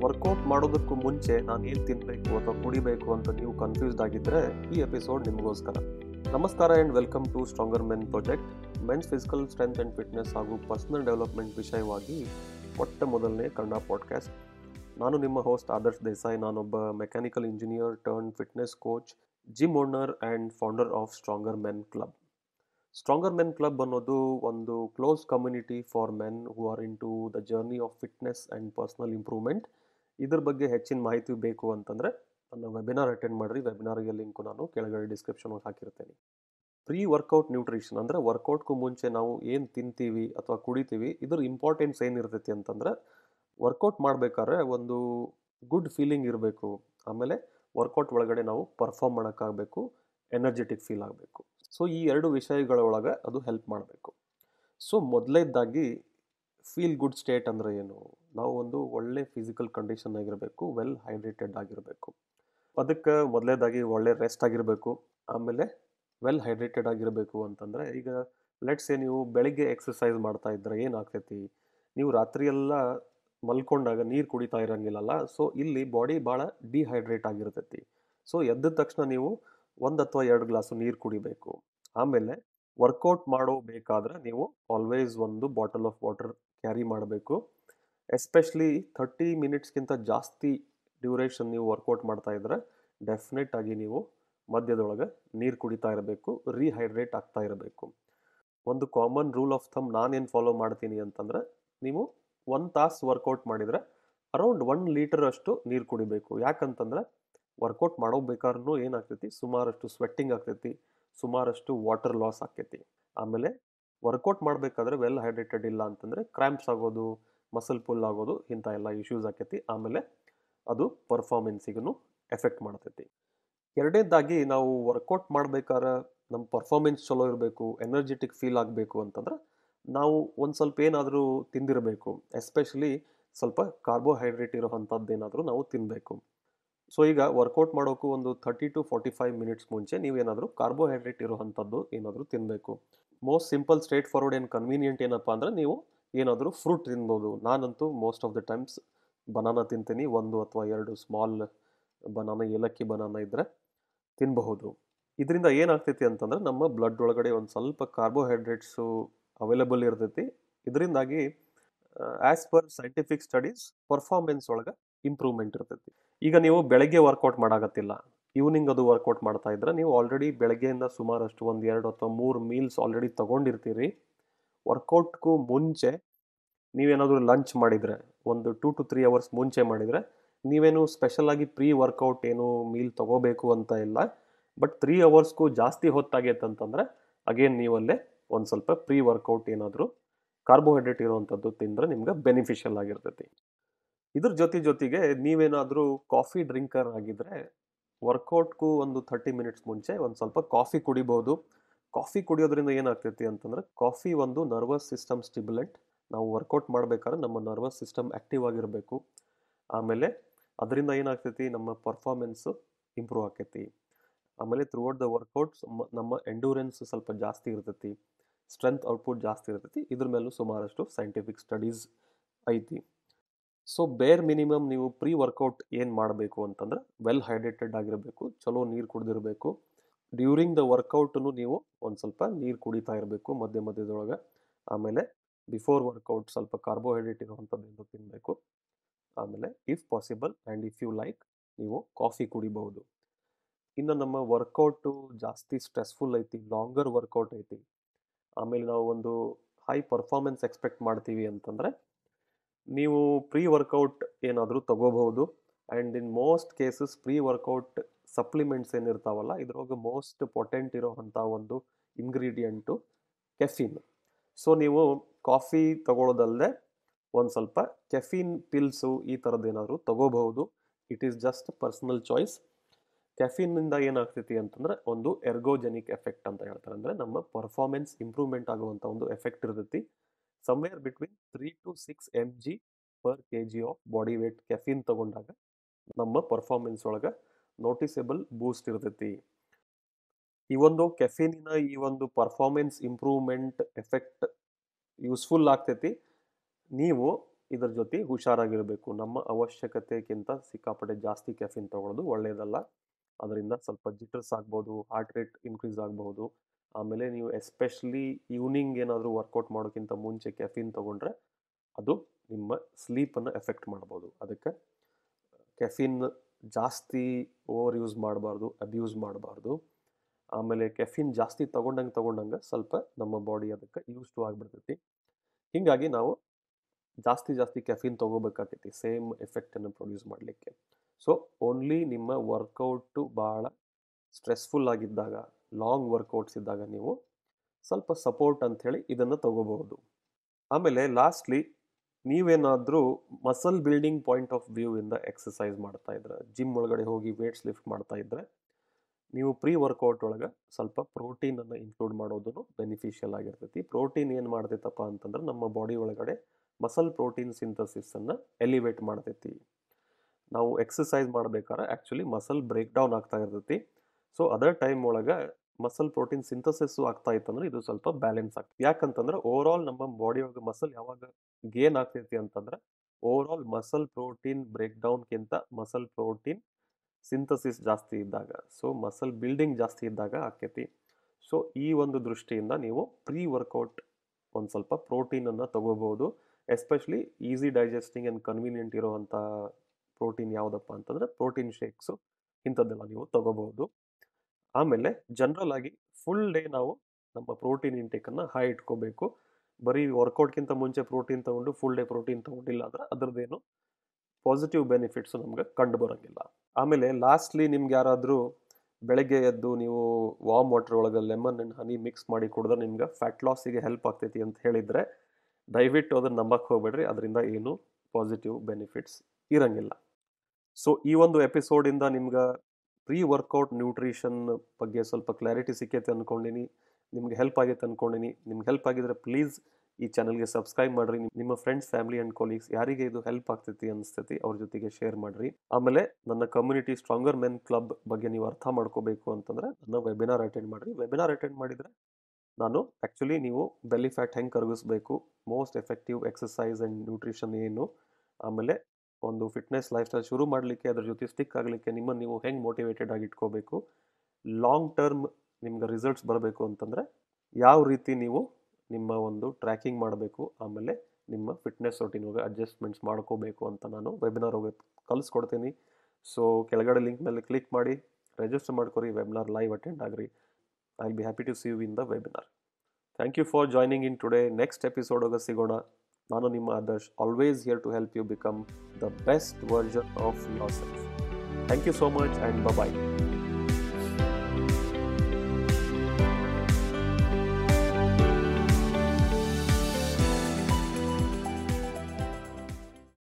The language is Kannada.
ವರ್ಕೌಟ್ ಮಾಡೋದಕ್ಕೂ ಮುಂಚೆ ನಾನು ಏನು ತಿನ್ನಬೇಕು ಅಥವಾ ಕುಡಿಬೇಕು ಅಂತ ನೀವು ಕನ್ಫ್ಯೂಸ್ಡ್ ಆಗಿದ್ದರೆ ಈ ಎಪಿಸೋಡ್ ನಿಮಗೋಸ್ಕರ. ನಮಸ್ಕಾರ and welcome to stronger men project men's physical strength and fitness ಹಾಗೂ ಪರ್ಸನಲ್ ಡೆವಲಪ್ಮೆಂಟ್ ವಿಷಯವಾಗಿ ಮೊಟ್ಟ ಮೊದಲನೇ ಕನ್ನಡ ಪಾಡ್ಕಾಸ್ಟ್ ನಾನು ನಿಮ್ಮ ಹೋಸ್ಟ್ ಆದರ್ಶ್ ದೇಸಾಯಿ. ನಾನೊಬ್ಬ mechanical engineer turned fitness coach gym owner and founder of stronger men club stronger men club ಅನ್ನೋದು ಒಂದು close community for men who are into the journey of fitness and personal improvement ಇದ್ರ ಬಗ್ಗೆ ಹೆಚ್ಚಿನ ಮಾಹಿತಿ ಬೇಕು ಅಂತಂದರೆ ನನ್ನ ವೆಬಿನಾರ್ ಅಟೆಂಡ್ ಮಾಡಿರಿ. ವೆಬಿನಾರ್ಗೆ ಲಿಂಕು ನಾನು ಕೆಳಗಡೆ ಡಿಸ್ಕ್ರಿಪ್ಷನ್ ಹಾಕಿರ್ತೇನೆ. ಪ್ರೀ ವರ್ಕೌಟ್ ನ್ಯೂಟ್ರಿಷನ್ ಅಂದರೆ ವರ್ಕೌಟ್ಗೂ ಮುಂಚೆ ನಾವು ಏನು ತಿಂತೀವಿ ಅಥವಾ ಕುಡಿತೀವಿ, ಇದ್ರ ಇಂಪಾರ್ಟೆನ್ಸ್ ಏನಿರ್ತೈತಿ ಅಂತಂದ್ರೆ ವರ್ಕೌಟ್ ಮಾಡಬೇಕಾದ್ರೆ ಒಂದು ಗುಡ್ ಫೀಲಿಂಗ್ ಇರಬೇಕು. ಆಮೇಲೆ ವರ್ಕೌಟ್ ಒಳಗಡೆ ನಾವು ಪರ್ಫಾರ್ಮ್ ಮಾಡೋಕ್ಕಾಗಬೇಕು ಎನರ್ಜೆಟಿಕ್ ಫೀಲ್ ಆಗಬೇಕು. ಸೊ ಈ ಎರಡು ವಿಷಯಗಳೊಳಗೆ ಅದು ಹೆಲ್ಪ್ ಮಾಡಬೇಕು. ಸೊ ಮೊದಲೇದಾಗಿ ಫೀಲ್ ಗುಡ್ ಸ್ಟೇಟ್ ಅಂದರೆ ಏನು? ನಾವು ಒಂದು ಒಳ್ಳೆ ಫಿಸಿಕಲ್ ಕಂಡೀಷನ್ ಆಗಿರಬೇಕು, ವೆಲ್ ಹೈಡ್ರೇಟೆಡ್ ಆಗಿರಬೇಕು. ಅದಕ್ಕೆ ಮೊದಲೇದಾಗಿ ಒಳ್ಳೆ ರೆಸ್ಟ್ ಆಗಿರಬೇಕು, ಆಮೇಲೆ ವೆಲ್ ಹೈಡ್ರೇಟೆಡ್ ಆಗಿರಬೇಕು ಅಂತಂದರೆ ಈಗ ಲೆಟ್ಸ್ ನೀವು ಬೆಳಿಗ್ಗೆ ಎಕ್ಸಸೈಸ್ ಮಾಡ್ತಾ ಇದ್ದರೆ ಏನಾಗ್ತೈತಿ ನೀವು ರಾತ್ರಿಯೆಲ್ಲ ಮಲ್ಕೊಂಡಾಗ ನೀರು ಕುಡಿತಾ ಇರಂಗಿಲ್ಲಲ್ಲ ಸೊ ಇಲ್ಲಿ ಬಾಡಿ ಭಾಳ ಡಿಹೈಡ್ರೇಟ್ ಆಗಿರ್ತೈತಿ. ಸೊ ಎದ್ದ ತಕ್ಷಣ ನೀವು ಒಂದು ಅಥವಾ ಎರಡು ಗ್ಲಾಸು ನೀರು ಕುಡಿಬೇಕು. ಆಮೇಲೆ ವರ್ಕೌಟ್ ಮಾಡೋ ಬೇಕಾದ್ರೆ ನೀವು ಆಲ್ವೇಸ್ ಒಂದು ಬಾಟಲ್ ಆಫ್ ವಾಟರ್ ಕ್ಯಾರಿ ಮಾಡಬೇಕು. ಎಸ್ಪೆಷಲಿ ಥರ್ಟಿ ಮಿನಿಟ್ಸ್ಗಿಂತ ಜಾಸ್ತಿ ಡ್ಯೂರೇಷನ್ ನೀವು ವರ್ಕೌಟ್ ಮಾಡ್ತಾ ಇದ್ರೆ ಡೆಫಿನೆಟ್ ಆಗಿ ನೀವು ಮಧ್ಯದೊಳಗೆ ನೀರು ಕುಡಿತಾ ಇರಬೇಕು ರೀಹೈಡ್ರೇಟ್ ಆಗ್ತಾ ಇರಬೇಕು. ಒಂದು ಕಾಮನ್ ರೂಲ್ ಆಫ್ ಥಮ್ ನಾನೇನು ಫಾಲೋ ಮಾಡ್ತೀನಿ ಅಂತಂದ್ರೆ, ನೀವು ಒಂದು ತಾಸು ವರ್ಕೌಟ್ ಮಾಡಿದರೆ ಅರೌಂಡ್ ಒನ್ ಲೀಟರ್ ಅಷ್ಟು ನೀರು ಕುಡಿಬೇಕು. ಯಾಕಂತಂದ್ರೆ ವರ್ಕೌಟ್ ಮಾಡೋಬೇಕಾದ್ರೂ ಏನಾಗ್ತೈತಿ? ಸುಮಾರಷ್ಟು ಸ್ವೆಟ್ಟಿಂಗ್ ಆಗ್ತೈತಿ, ಸುಮಾರಷ್ಟು ವಾಟರ್ ಲಾಸ್ ಆಗ್ತೈತಿ. ಆಮೇಲೆ ವರ್ಕೌಟ್ ಮಾಡಬೇಕಾದ್ರೆ ವೆಲ್ ಹೈಡ್ರೇಟೆಡ್ ಇಲ್ಲ ಅಂತಂದರೆ ಕ್ರ್ಯಾಂಪ್ಸ್ ಆಗೋದು ಮಸಲ್ ಪುಲ್ ಆಗೋದು ಇಂಥ ಎಲ್ಲ ಇಶ್ಯೂಸ್ ಆಕೈತಿ. ಆಮೇಲೆ ಅದು ಪರ್ಫಾರ್ಮೆನ್ಸಿಗೂ ಎಫೆಕ್ಟ್ ಮಾಡ್ತೈತಿ. ಎರಡನೇದಾಗಿ ನಾವು ವರ್ಕೌಟ್ ಮಾಡ್ಬೇಕಾದ್ರೆ ನಮ್ಮ ಪರ್ಫಾರ್ಮೆನ್ಸ್ ಚಲೋ ಇರಬೇಕು ಎನರ್ಜೆಟಿಕ್ ಫೀಲ್ ಆಗಬೇಕು ಅಂತಂದ್ರೆ ನಾವು ಒಂದು ಸ್ವಲ್ಪ ಏನಾದರೂ ತಿಂದಿರಬೇಕು. ಎಸ್ಪೆಷಲಿ ಸ್ವಲ್ಪ ಕಾರ್ಬೋಹೈಡ್ರೇಟ್ ಇರೋ ಅಂಥದ್ದು ಏನಾದರೂ ನಾವು ತಿನ್ನಬೇಕು ಸೊ ಈಗ ವರ್ಕೌಟ್ ಮಾಡೋಕ್ಕೂ ಒಂದು thirty to forty five minutes ಮುಂಚೆ ನೀವೇನಾದರೂ ಕಾರ್ಬೋಹೈಡ್ರೇಟ್ ಇರೋ ಏನಾದರೂ ತಿನ್ನಬೇಕು ಮೋಸ್ಟ್ ಸಿಂಪಲ್ ಸ್ಟ್ರೇಟ್ ಫಾರ್ವರ್ಡ್ ಏನು ಕನ್ವೀನಿಯಂಟ್ ಏನಪ್ಪ ಅಂದರೆ ನೀವು ಏನಾದರೂ ಫ್ರೂಟ್ ತಿನ್ಬೋದು. ನಾನಂತೂ most of the times banana ತಿಂತೀನಿ. ಒಂದು ಅಥವಾ ಎರಡು ಸ್ಮಾಲ್ ಬನಾನ ಏಲಕ್ಕಿ ಬನಾನ ಇದ್ದರೆ ತಿನ್ನಬಹುದು ಇದರಿಂದ ಏನಾಗ್ತೈತಿ ಅಂತಂದ್ರೆ ನಮ್ಮ ಬ್ಲಡ್ ಒಳಗಡೆ ಒಂದು ಸ್ವಲ್ಪ ಕಾರ್ಬೋಹೈಡ್ರೇಟ್ಸು ಅವೈಲೇಬಲ್ ಇರ್ತೈತಿ. ಇದರಿಂದಾಗಿ as per scientific studies performance ಒಳಗೆ ಇಂಪ್ರೂವ್ಮೆಂಟ್ ಇರ್ತೈತಿ. ಈಗ ನೀವು ಬೆಳಗ್ಗೆ ವರ್ಕೌಟ್ ಮಾಡಾಕತ್ತಿಲ್ಲ. ಈವ್ನಿಂಗ್ ಅದು ವರ್ಕೌಟ್ ಮಾಡ್ತಾ ಇದ್ರೆ ನೀವು ಆಲ್ರೆಡಿ ಬೆಳಗ್ಗೆಯಿಂದ ಸುಮಾರಷ್ಟು ಒಂದು ಎರಡು ಅಥವಾ ಮೂರು ಮೀಲ್ಸ್ ಆಲ್ರೆಡಿ ತೊಗೊಂಡಿರ್ತೀರಿ. ವರ್ಕೌಟ್ಗೂ ಮುಂಚೆ ನೀವೇನಾದರೂ ಲಂಚ್ ಮಾಡಿದರೆ, ಒಂದು ಟೂ ಟು ತ್ರೀ ಅವರ್ಸ್ ಮುಂಚೆ ಮಾಡಿದರೆ, ನೀವೇನು ಸ್ಪೆಷಲಾಗಿ ಪ್ರೀ ವರ್ಕೌಟ್ ಏನು ಮೀಲ್ ತೊಗೋಬೇಕು ಅಂತ ಇಲ್ಲ. ಬಟ್ ತ್ರೀ ಅವರ್ಸ್ಗೂ ಜಾಸ್ತಿ ಹೊತ್ತಾಗೈತೆ ಅಂತಂದರೆ ಅಗೇನ್ ನೀವಲ್ಲೇ ಒಂದು ಸ್ವಲ್ಪ ಪ್ರೀ ವರ್ಕೌಟ್ ಏನಾದರೂ ಕಾರ್ಬೋಹೈಡ್ರೇಟ್ ಇರುವಂಥದ್ದು ತಿಂದರೆ ನಿಮ್ಗೆ ಬೆನಿಫಿಷಿಯಲ್ ಆಗಿರ್ತೈತಿ. ಇದ್ರ ಜೊತೆ ಜೊತೆಗೆ ನೀವೇನಾದರೂ ಕಾಫಿ ಡ್ರಿಂಕರ್ ಆಗಿದ್ದರೆ ವರ್ಕೌಟ್ಗೂ ಒಂದು ಥರ್ಟಿ ಮಿನಿಟ್ಸ್ ಮುಂಚೆ ಒಂದು ಸ್ವಲ್ಪ ಕಾಫಿ ಕುಡಿಬೋದು. ಕಾಫಿ ಕುಡಿಯೋದ್ರಿಂದ ಏನಾಗ್ತೈತಿ ಅಂತಂದ್ರೆ ಕಾಫಿ ಒಂದು ನರ್ವಸ್ ಸಿಸ್ಟಮ್ ಸ್ಟಿಬುಲೆಂಟ್ ನಾವು ವರ್ಕೌಟ್ ಮಾಡಬೇಕಾದ್ರೆ ನಮ್ಮ ನರ್ವಸ್ ಸಿಸ್ಟಮ್ ಆ್ಯಕ್ಟಿವ್ ಆಗಿರಬೇಕು. ಆಮೇಲೆ ಅದರಿಂದ ಏನಾಗ್ತೈತಿ ನಮ್ಮ ಪರ್ಫಾರ್ಮೆನ್ಸು ಇಂಪ್ರೂವ್ ಆಕೈತಿ. ಆಮೇಲೆ ಥ್ರೂ ಔಟ್ ದ ವರ್ಕೌಟ್ಸ್ ನಮ್ಮ ಎಂಡೂರೆನ್ಸ್ ಸ್ವಲ್ಪ ಜಾಸ್ತಿ ಇರ್ತೈತಿ. ಸ್ಟ್ರೆಂತ್ ಔಟ್ಪುಟ್ ಜಾಸ್ತಿ ಇರ್ತೈತಿ. ಇದ್ರ ಮೇಲೂ ಸುಮಾರಷ್ಟು ಸೈಂಟಿಫಿಕ್ ಸ್ಟಡೀಸ್ ಐತಿ. ಸೊ ಬೇರ್ ಮಿನಿಮಮ್ ನೀವು ಪ್ರೀ ವರ್ಕೌಟ್ ಏನು ಮಾಡಬೇಕು ಅಂತಂದ್ರೆ ವೆಲ್ ಹೈಡ್ರೇಟೆಡ್ ಆಗಿರಬೇಕು, ಚಲೋ ನೀರು ಕುಡಿದಿರಬೇಕು. ಡ್ಯೂರಿಂಗ್ ದ ವರ್ಕೌಟನ್ನು ನೀವು ಒಂದು ಸ್ವಲ್ಪ ನೀರು ಕುಡಿತಾ ಇರಬೇಕು ಮಧ್ಯ ಮಧ್ಯದೊಳಗೆ. ಆಮೇಲೆ ಬಿಫೋರ್ ವರ್ಕೌಟ್ ಸ್ವಲ್ಪ ಕಾರ್ಬೋಹೈಡ್ರೇಟ್ ಇರುವಂಥದ್ದು ತಿನ್ನಬೇಕು ಆಮೇಲೆ if possible and if you like ನೀವು ಕಾಫಿ ಕುಡಿಬಹುದು. ಇನ್ನು ನಮ್ಮ ವರ್ಕೌಟು ಜಾಸ್ತಿ ಸ್ಟ್ರೆಸ್ಫುಲ್ ಐತಿ ಲಾಂಗರ್ ವರ್ಕೌಟ್ ಐತಿ. ಆಮೇಲೆ ನಾವು ಒಂದು ಹೈ ಪರ್ಫಾರ್ಮೆನ್ಸ್ ಎಕ್ಸ್ಪೆಕ್ಟ್ ಮಾಡ್ತೀವಿ ಅಂತಂದರೆ ನೀವು ಪ್ರೀ ವರ್ಕೌಟ್ ಏನಾದರೂ ತಗೋಬಹುದು. And in most cases pre workout supplements ಏನಿರ್ತಾವಲ್ಲ, ಇದ್ರೊಳಗೆ ಮೋಸ್ಟ್ ಪೊಟೆಂಟ್ ಇರೋವಂಥ ಒಂದು ಇಂಗ್ರೀಡಿಯೆಂಟು ಕೆಫಿನ್. ಸೊ, ನೀವು ಕಾಫಿ ತಗೊಳ್ಳೋದಲ್ಲದೆ ಒಂದು ಸ್ವಲ್ಪ ಕೆಫಿನ್ ಪಿಲ್ಸು ಈ ಥರದ್ದು ಏನಾದರೂ ತಗೋಬಹುದು. It is just personal choice. ಕೆಫಿನ್ನಿಂದ ಏನಾಗ್ತೈತಿ ಅಂತಂದ್ರೆ ಒಂದು ಎರ್ಗೋಜೆನಿಕ್ ಎಫೆಕ್ಟ್ ಅಂತ ಹೇಳ್ತಾರೆ. ಅಂದರೆ ನಮ್ಮ ಪರ್ಫಾರ್ಮೆನ್ಸ್ ಇಂಪ್ರೂವ್ಮೆಂಟ್ ಆಗುವಂಥ ಒಂದು ಎಫೆಕ್ಟ್ ಇರ್ತೈತಿ. Somewhere between three to six M G per K G of body weight caffeine ತಗೊಂಡಾಗ ನಮ್ಮ ಪರ್ಫಾರ್ಮೆನ್ಸ್ ಒಳಗೆ ನೋಟಿಸೇಬಲ್ ಬೂಸ್ಟ್ ಇರ್ತೈತಿ. ಈ ಒಂದು ಕೆಫಿನಿನ ಈ ಒಂದು ಪರ್ಫಾರ್ಮೆನ್ಸ್ ಇಂಪ್ರೂವ್ಮೆಂಟ್ ಎಫೆಕ್ಟ್ ಯೂಸ್ಫುಲ್ ಆಗ್ತೈತಿ. ನೀವು ಇದರ ಜೊತೆ ಹುಷಾರಾಗಿರಬೇಕು. ನಮ್ಮ ಅವಶ್ಯಕತೆಗಿಂತ ಸಿಕ್ಕಾಪಟ್ಟೆ ಜಾಸ್ತಿ ಕೆಫಿನ್ ತಗೊಳ್ಳೋದು ಒಳ್ಳೆಯದಲ್ಲ ಅದರಿಂದ ಸ್ವಲ್ಪ ಜಿಟರ್ಸ್ ಆಗ್ಬೋದು ಹಾರ್ಟ್ ರೇಟ್ ಇನ್ಕ್ರೀಸ್ ಆಗಬಹುದು ಆಮೇಲೆ ನೀವು ಎಸ್ಪೆಷಲಿ ಈವ್ನಿಂಗ್ ಏನಾದರೂ ವರ್ಕೌಟ್ ಮಾಡೋಕ್ಕಿಂತ ಮುಂಚೆ ಕೆಫಿನ್ ತೊಗೊಂಡ್ರೆ ಅದು ನಿಮ್ಮ ಸ್ಲೀಪನ್ನು ಎಫೆಕ್ಟ್ ಮಾಡ್ಬೋದು. ಅದಕ್ಕೆ ಕೆಫಿನ್ ಜಾಸ್ತಿ ಓವರ್ ಯೂಸ್ ಮಾಡಬಾರ್ದು, ಅಬ್ಯೂಸ್ ಮಾಡಬಾರ್ದು. ಆಮೇಲೆ ಕೆಫಿನ್ ಜಾಸ್ತಿ ತೊಗೊಂಡಂಗೆ ತೊಗೊಂಡಂಗೆ ಸ್ವಲ್ಪ ನಮ್ಮ ಬಾಡಿ ಅದಕ್ಕೆ ಯೂಸ್ ಟು ಆಗಿಬಿಡ್ತೈತಿ. ಹೀಗಾಗಿ ನಾವು ಜಾಸ್ತಿ ಜಾಸ್ತಿ ಕೆಫಿನ್ ತೊಗೋಬೇಕಾಗ್ತೈತಿ, ಸೇಮ್ ಎಫೆಕ್ಟನ್ನು ಪ್ರೊಡ್ಯೂಸ್ ಮಾಡಲಿಕ್ಕೆ. ಸೊ, ಓನ್ಲಿ ನಿಮ್ಮ ವರ್ಕೌಟು ಭಾಳ ಸ್ಟ್ರೆಸ್ಫುಲ್ ಆಗಿದ್ದಾಗ ಲಾಂಗ್ ವರ್ಕೌಟ್ಸ್ ಇದ್ದಾಗ ನೀವು ಸ್ವಲ್ಪ ಸಪೋರ್ಟ್ ಅಂಥೇಳಿ ಇದನ್ನು ತಗೋಬಹುದು. ಆಮೇಲೆ ಲಾಸ್ಟ್ಲಿ ನೀವೇನಾದರೂ muscle building point of view ಇಂದ ಎಕ್ಸಸೈಸ್ ಮಾಡ್ತಾ ಇದ್ರೆ ಜಿಮ್ ಒಳಗಡೆ ಹೋಗಿ ವೇಟ್ಸ್ ಲಿಫ್ಟ್ ಮಾಡ್ತಾ ಇದ್ರೆ, ನೀವು ಪ್ರೀ ವರ್ಕೌಟ್ ಒಳಗೆ ಸ್ವಲ್ಪ ಪ್ರೋಟೀನನ್ನು ಇನ್ಕ್ಲೂಡ್ ಮಾಡೋದು ಬೆನಿಫಿಷಿಯಲ್ ಆಗಿರ್ತೈತಿ. ಪ್ರೋಟೀನ್ ಏನು ಮಾಡ್ತೈತಪ್ಪ ಅಂತಂದ್ರೆ ನಮ್ಮ ಬಾಡಿ ಒಳಗಡೆ ಮಸಲ್ ಪ್ರೋಟೀನ್ ಸಿಂಥಸಿಸನ್ನು ಎಲಿವೇಟ್ ಮಾಡ್ತೈತಿ. ನಾವು ಎಕ್ಸಸೈಸ್ ಮಾಡಬೇಕಾದ್ರೆ ಆ್ಯಕ್ಚುಲಿ ಮಸಲ್ ಬ್ರೇಕ್ ಡೌನ್ ಆಗ್ತಾ ಇರ್ತೈತಿ. ಸೊ ಅದರ್ ಟೈಮ್ ಒಳಗೆ ಮಸಲ್ ಪ್ರೋಟೀನ್ ಸಿಂಥಸಿಸ್ ಆಗ್ತಾ ಇತ್ತಂದ್ರೆ ಇದು ಸ್ವಲ್ಪ ಬ್ಯಾಲೆನ್ಸ್ ಆಗ್ತದೆ ಯಾಕಂತಂದ್ರೆ ಓವರ್ ಆಲ್ ನಮ್ಮ ಬಾಡಿ ಒಳಗೆ ಮಸಲ್ ಯಾವಾಗ ಗೇನ್ ಆಗ್ತೈತಿ ಅಂತಂದ್ರೆ over all muscle protein break ಡೌನ್ಗಿಂತ muscle protein synthesis ಜಾಸ್ತಿ ಇದ್ದಾಗ ಸೊ ಮಸಲ್ ಬಿಲ್ಡಿಂಗ್ ಜಾಸ್ತಿ ಇದ್ದಾಗ ಆಕೈತಿ ಸೊ ಈ ಒಂದು ದೃಷ್ಟಿಯಿಂದ ನೀವು ಪ್ರೀ ವರ್ಕೌಟ್ ಒಂದು ಸ್ವಲ್ಪ ಪ್ರೋಟೀನನ್ನು ತಗೋಬಹುದು. Especially easy digesting and convenient ಇರೋವಂಥ ಪ್ರೋಟೀನ್ ಯಾವುದಪ್ಪ ಅಂತಂದರೆ ಪ್ರೋಟೀನ್ ಶೇಕ್ಸು ಇಂಥದ್ದೆಲ್ಲ ನೀವು ತಗೋಬಹುದು. ಆಮೇಲೆ ಜನರಲ್ ಆಗಿ ಫುಲ್ ಡೇ ನಾವು ನಮ್ಮ ಪ್ರೋಟೀನ್ ಇಂಟೇಕನ್ನು ಹೈ ಇಟ್ಕೋಬೇಕು. ಬರೀ ವರ್ಕೌಟ್ಗಿಂತ ಮುಂಚೆ ಪ್ರೋಟೀನ್ ತೊಗೊಂಡು ಫುಲ್ ಡೇ ಪ್ರೋಟೀನ್ ತೊಗೊಂಡಿಲ್ಲ ಅಂದ್ರೆ ಅದರದ್ದೇನು ಪಾಸಿಟಿವ್ ಬೆನಿಫಿಟ್ಸು ನಮ್ಗೆ ಕಂಡು ಬರೋಂಗಿಲ್ಲ. ಆಮೇಲೆ ಲಾಸ್ಟ್ಲಿ ನಿಮ್ಗೆ ಯಾರಾದರೂ ಬೆಳಗ್ಗೆ ಎದ್ದು ನೀವು ವಾಮ್ ವಾಟರ್ ಒಳಗೆ ಲೆಮನ್ ಆ್ಯಂಡ್ ಹನಿ ಮಿಕ್ಸ್ ಮಾಡಿ ಕುಡಿದ್ರೆ ನಿಮ್ಗೆ ಫ್ಯಾಟ್ ಲಾಸಿಗೆ ಹೆಲ್ಪ್ ಆಗ್ತೈತಿ ಅಂತ ಹೇಳಿದರೆ ದಯವಿಟ್ಟು ಅದನ್ನು ನಂಬಕ್ಕೆ ಹೋಗ್ಬೇಡ್ರಿ. ಅದರಿಂದ ಏನು ಪಾಸಿಟಿವ್ ಬೆನಿಫಿಟ್ಸ್ ಇರಂಗಿಲ್ಲ. ಸೊ ಈ ಒಂದು ಎಪಿಸೋಡಿಂದ ನಿಮ್ಗೆ ಪ್ರೀ ವರ್ಕೌಟ್ ನ್ಯೂಟ್ರಿಷನ್ ಬಗ್ಗೆ ಸ್ವಲ್ಪ ಕ್ಲಾರಿಟಿ ಸಿಕ್ಕೈತೆ ಅಂದ್ಕೊಂಡಿನಿ ನಿಮ್ಗೆ ಹೆಲ್ಪ್ ಆಗೈತೆ ಅಂದ್ಕೊಂಡಿನಿ ನಿಮ್ಗೆ ಹೆಲ್ಪ್ ಆಗಿದ್ರೆ ಪ್ಲೀಸ್ ಈ ಚಾನಲ್ಗೆ ಸಬ್ಸ್ಕ್ರೈಬ್ ಮಾಡಿರಿ. ನಿಮ್ಮ ಫ್ರೆಂಡ್ಸ್, ಫ್ಯಾಮಿಲಿ ಆ್ಯಂಡ್ ಕೊಲೀಗ್ಸ್ ಯಾರಿಗೆ ಇದು ಹೆಲ್ಪ್ ಆಗ್ತೈತಿ ಅನಿಸ್ತೈತಿ ಅವ್ರ ಜೊತೆಗೆ ಶೇರ್ ಮಾಡಿರಿ. ಆಮೇಲೆ ನನ್ನ ಕಮ್ಯುನಿಟಿ ಸ್ಟ್ರಾಂಗರ್ ಮೆನ್ ಕ್ಲಬ್ ಬಗ್ಗೆ ನೀವು ಅರ್ಥ ಮಾಡ್ಕೋಬೇಕು ಅಂತಂದರೆ ನನ್ನ ವೆಬಿನಾರ್ ಅಟೆಂಡ್ ಮಾಡಿರಿ. ವೆಬಿನಾರ್ ಅಟೆಂಡ್ ಮಾಡಿದರೆ ನಾನು ಆ್ಯಕ್ಚುಲಿ ನೀವು ಬೆಲ್ಲಿ ಫ್ಯಾಟ್ ಹೆಂಗೆ ಕರಗಿಸ್ಬೇಕು, most effective exercise and nutrition ಏನು, ಆಮೇಲೆ ಒಂದು ಫಿಟ್ನೆಸ್ ಲೈಫ್ ಸ್ಟೈಲ್ ಶುರು ಮಾಡಲಿಕ್ಕೆ, ಅದ್ರ ಜೊತೆ ಸ್ಟಿಕ್ ಆಗಲಿಕ್ಕೆ ನಿಮ್ಮನ್ನು ನೀವು ಹೆಂಗೆ ಮೋಟಿವೇಟೆಡ್ ಆಗಿ ಇಟ್ಕೋಬೇಕು? ಲಾಂಗ್ ಟರ್ಮ್ ನಿಮ್ಗೆ ರಿಸಲ್ಟ್ಸ್ ಬರಬೇಕು ಅಂತಂದರೆ ಯಾವ ರೀತಿ ನೀವು ನಿಮ್ಮ ಒಂದು ಟ್ರ್ಯಾಕಿಂಗ್ ಮಾಡಬೇಕು, ಆಮೇಲೆ ನಿಮ್ಮ ಫಿಟ್ನೆಸ್ ರೊಟೀನ್ ಹೋಗಿ ಅಡ್ಜಸ್ಟ್ಮೆಂಟ್ಸ್ ಮಾಡ್ಕೋಬೇಕು ಅಂತ ನಾನು ವೆಬಿನಾರ್ ಹೋಗಿ ಕಲಿಸ್ಕೊಡ್ತೀನಿ. ಸೊ ಕೆಳಗಡೆ ಲಿಂಕ್ ಮೇಲೆ ಕ್ಲಿಕ್ ಮಾಡಿ ರಿಜಿಸ್ಟರ್ ಮಾಡ್ಕೊರಿ webinar live attend agri. I will be happy to see you in the webinar thank you for joining in today next ಎಪಿಸೋಡಾಗ ಸಿಗೋಣ. Nananim Adarsh always here to help you become the best version of yourself. Thank you so much and bye bye.